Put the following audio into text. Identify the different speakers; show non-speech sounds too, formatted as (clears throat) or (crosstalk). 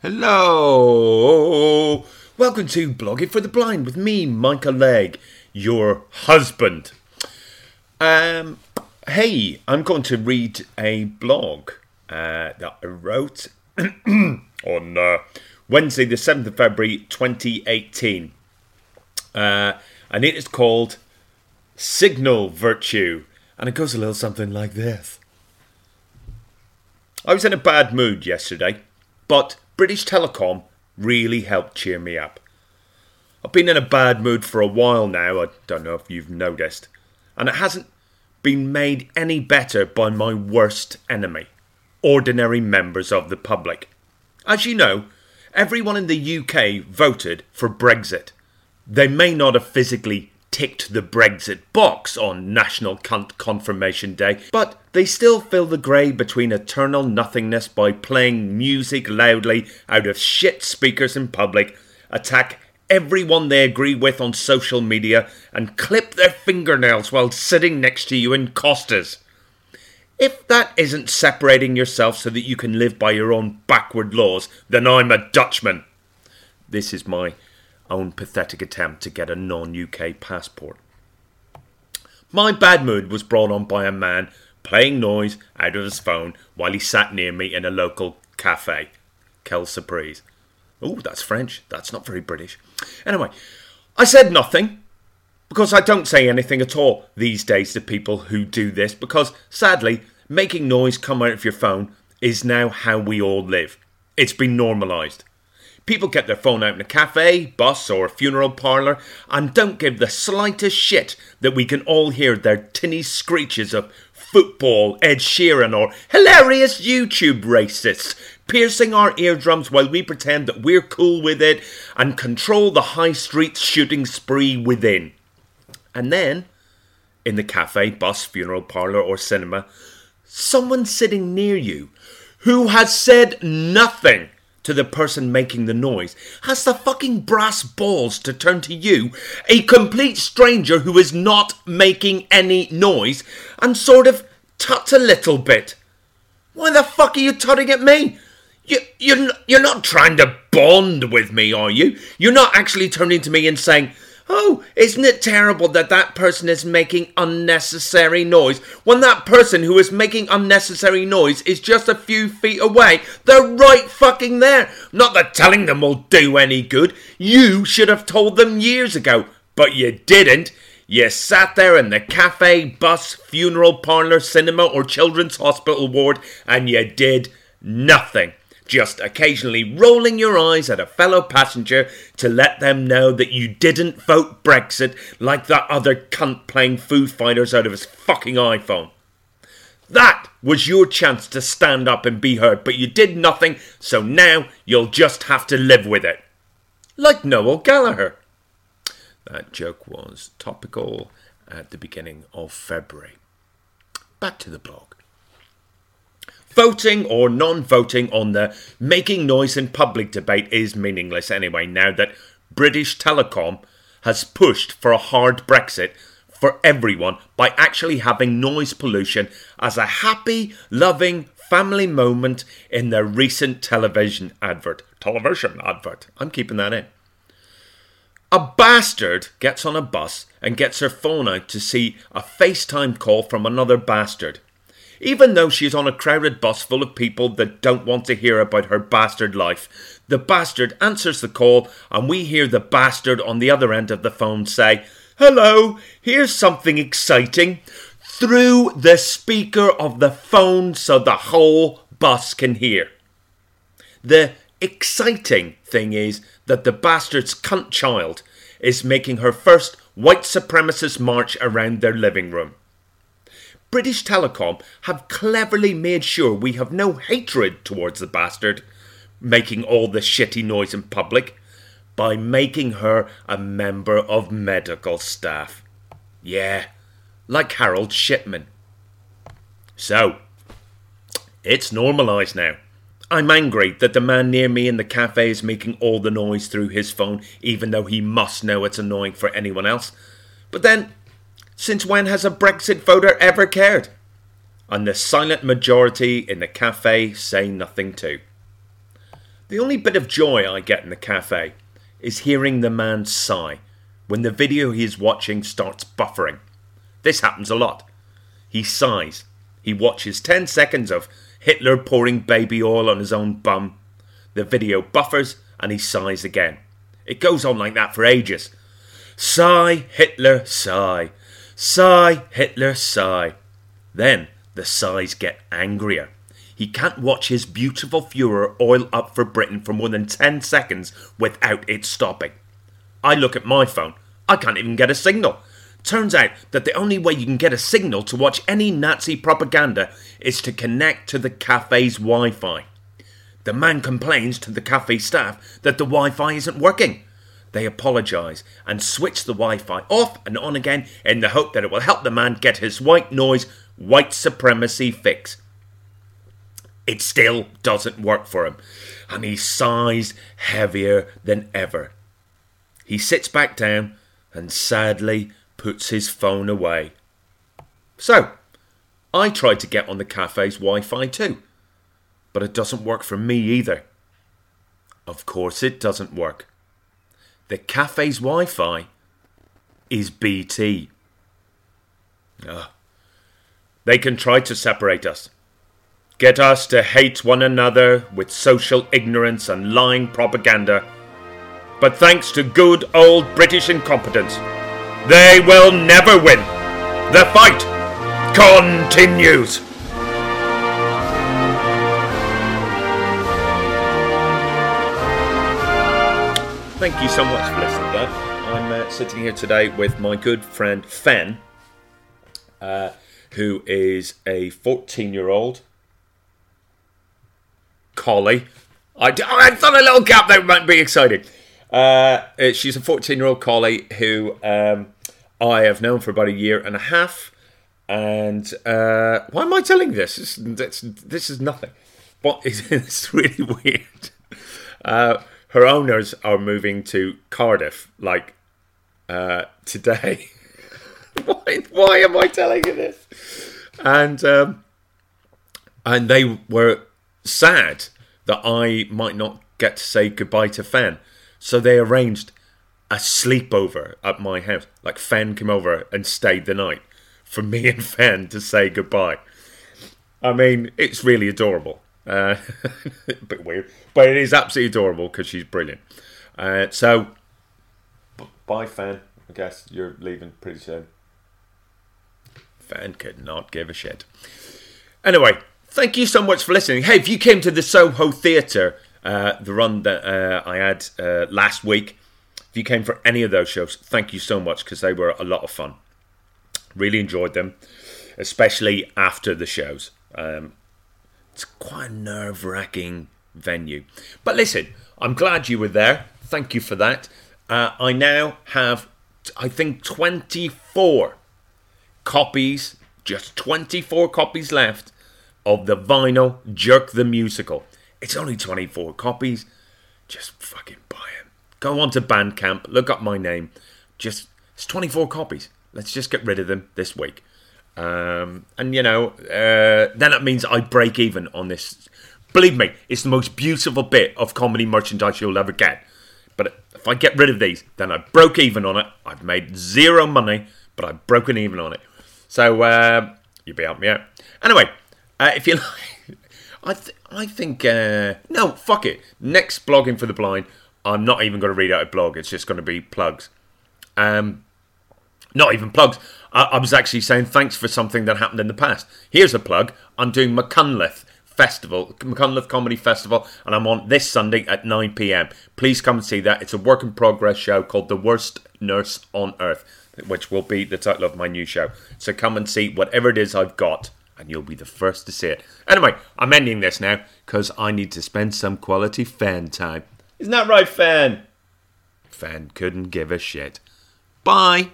Speaker 1: Hello! Welcome to Blogging for the Blind with me, Michael Legge, your husband. Um, hey, I'm going to read a blog uh, that I wrote (clears throat) on uh, Wednesday, the 7th of February 2018. Uh, and it is called Signal Virtue. And it goes a little something like this I was in a bad mood yesterday, but British Telecom really helped cheer me up. I've been in a bad mood for a while now, I don't know if you've noticed, and it hasn't been made any better by my worst enemy ordinary members of the public. As you know, everyone in the UK voted for Brexit. They may not have physically ticked the Brexit box on National Cunt Confirmation Day, but they still fill the grey between eternal nothingness by playing music loudly out of shit speakers in public, attack everyone they agree with on social media, and clip their fingernails while sitting next to you in Costas. If that isn't separating yourself so that you can live by your own backward laws, then I'm a Dutchman. This is my own pathetic attempt to get a non UK passport. My bad mood was brought on by a man playing noise out of his phone while he sat near me in a local cafe. Quelle surprise. Oh, that's French. That's not very British. Anyway, I said nothing because I don't say anything at all these days to people who do this because sadly, making noise come out of your phone is now how we all live. It's been normalised. People get their phone out in a cafe, bus, or funeral parlour and don't give the slightest shit that we can all hear their tinny screeches of football, Ed Sheeran, or hilarious YouTube racists piercing our eardrums while we pretend that we're cool with it and control the high street shooting spree within. And then, in the cafe, bus, funeral parlour, or cinema, someone sitting near you who has said nothing to the person making the noise has the fucking brass balls to turn to you, a complete stranger who is not making any noise, and sort of tut a little bit. Why the fuck are you tutting at me? You, you're, you're not trying to bond with me, are you? You're not actually turning to me and saying, Oh, isn't it terrible that that person is making unnecessary noise when that person who is making unnecessary noise is just a few feet away? They're right fucking there. Not that telling them will do any good. You should have told them years ago, but you didn't. You sat there in the cafe, bus, funeral parlour, cinema, or children's hospital ward and you did nothing just occasionally rolling your eyes at a fellow passenger to let them know that you didn't vote Brexit like that other cunt playing Foo Fighters out of his fucking iPhone. That was your chance to stand up and be heard, but you did nothing, so now you'll just have to live with it. Like Noel Gallagher. That joke was topical at the beginning of February. Back to the blog. Voting or non voting on the making noise in public debate is meaningless anyway, now that British Telecom has pushed for a hard Brexit for everyone by actually having noise pollution as a happy, loving family moment in their recent television advert. Television advert. I'm keeping that in. A bastard gets on a bus and gets her phone out to see a FaceTime call from another bastard even though she's on a crowded bus full of people that don't want to hear about her bastard life. The bastard answers the call, and we hear the bastard on the other end of the phone say, Hello, here's something exciting. Through the speaker of the phone so the whole bus can hear. The exciting thing is that the bastard's cunt child is making her first white supremacist march around their living room. British Telecom have cleverly made sure we have no hatred towards the bastard making all the shitty noise in public by making her a member of medical staff. Yeah, like Harold Shipman. So, it's normalised now. I'm angry that the man near me in the cafe is making all the noise through his phone, even though he must know it's annoying for anyone else. But then since when has a Brexit voter ever cared? And the silent majority in the cafe say nothing too. The only bit of joy I get in the cafe is hearing the man sigh when the video he is watching starts buffering. This happens a lot. He sighs. He watches 10 seconds of Hitler pouring baby oil on his own bum. The video buffers and he sighs again. It goes on like that for ages. Sigh, Hitler, sigh. Sigh, Hitler, sigh. Then the sighs get angrier. He can't watch his beautiful Fuhrer oil up for Britain for more than 10 seconds without it stopping. I look at my phone. I can't even get a signal. Turns out that the only way you can get a signal to watch any Nazi propaganda is to connect to the cafe's Wi Fi. The man complains to the cafe staff that the Wi Fi isn't working. They apologise and switch the Wi Fi off and on again in the hope that it will help the man get his white noise, white supremacy fix. It still doesn't work for him, and he sighs heavier than ever. He sits back down and sadly puts his phone away. So, I tried to get on the cafe's Wi Fi too, but it doesn't work for me either. Of course, it doesn't work. The cafe's Wi Fi is BT. Ah. They can try to separate us, get us to hate one another with social ignorance and lying propaganda. But thanks to good old British incompetence, they will never win. The fight continues. Thank you so much for listening to. I'm uh, sitting here today with my good friend Fen, uh, who is a 14 year old collie. I, I thought a little gap there might be excited. Uh, uh she's a 14 year old collie who um, I have known for about a year and a half. And uh, why am I telling this? This, this, this is nothing. But it's, (laughs) it's really weird. Uh, her owners are moving to Cardiff, like uh, today. (laughs) why, why am I telling you this? And um, and they were sad that I might not get to say goodbye to Fan, so they arranged a sleepover at my house. Like Fan came over and stayed the night for me (laughs) and Fan to say goodbye. I mean, it's really adorable. Uh, a (laughs) bit weird, but it is absolutely adorable because she's brilliant. Uh, so, bye, fan. I guess you're leaving pretty soon. Fan could not give a shit. Anyway, thank you so much for listening. Hey, if you came to the Soho Theatre, uh, the run that uh, I had uh, last week, if you came for any of those shows, thank you so much because they were a lot of fun. Really enjoyed them, especially after the shows. Um, it's quite a nerve wracking venue. But listen, I'm glad you were there. Thank you for that. Uh, I now have, I think, 24 copies, just 24 copies left of the vinyl Jerk the Musical. It's only 24 copies. Just fucking buy them. Go on to Bandcamp, look up my name. Just, it's 24 copies. Let's just get rid of them this week. Um, and you know, uh, then that means I break even on this. Believe me, it's the most beautiful bit of comedy merchandise you'll ever get. But if I get rid of these, then I broke even on it. I've made zero money, but I've broken even on it. So uh, you be helping me out. Anyway, uh, if you (laughs) like, I th- I think uh, no, fuck it. Next blogging for the blind, I'm not even going to read out a blog. It's just going to be plugs. Um, not even plugs. I, I was actually saying thanks for something that happened in the past. Here's a plug. I'm doing Machynlleth Festival, Machynlleth Comedy Festival, and I'm on this Sunday at 9 pm. Please come and see that. It's a work in progress show called The Worst Nurse on Earth, which will be the title of my new show. So come and see whatever it is I've got, and you'll be the first to see it. Anyway, I'm ending this now because I need to spend some quality fan time. Isn't that right, fan? Fan couldn't give a shit. Bye.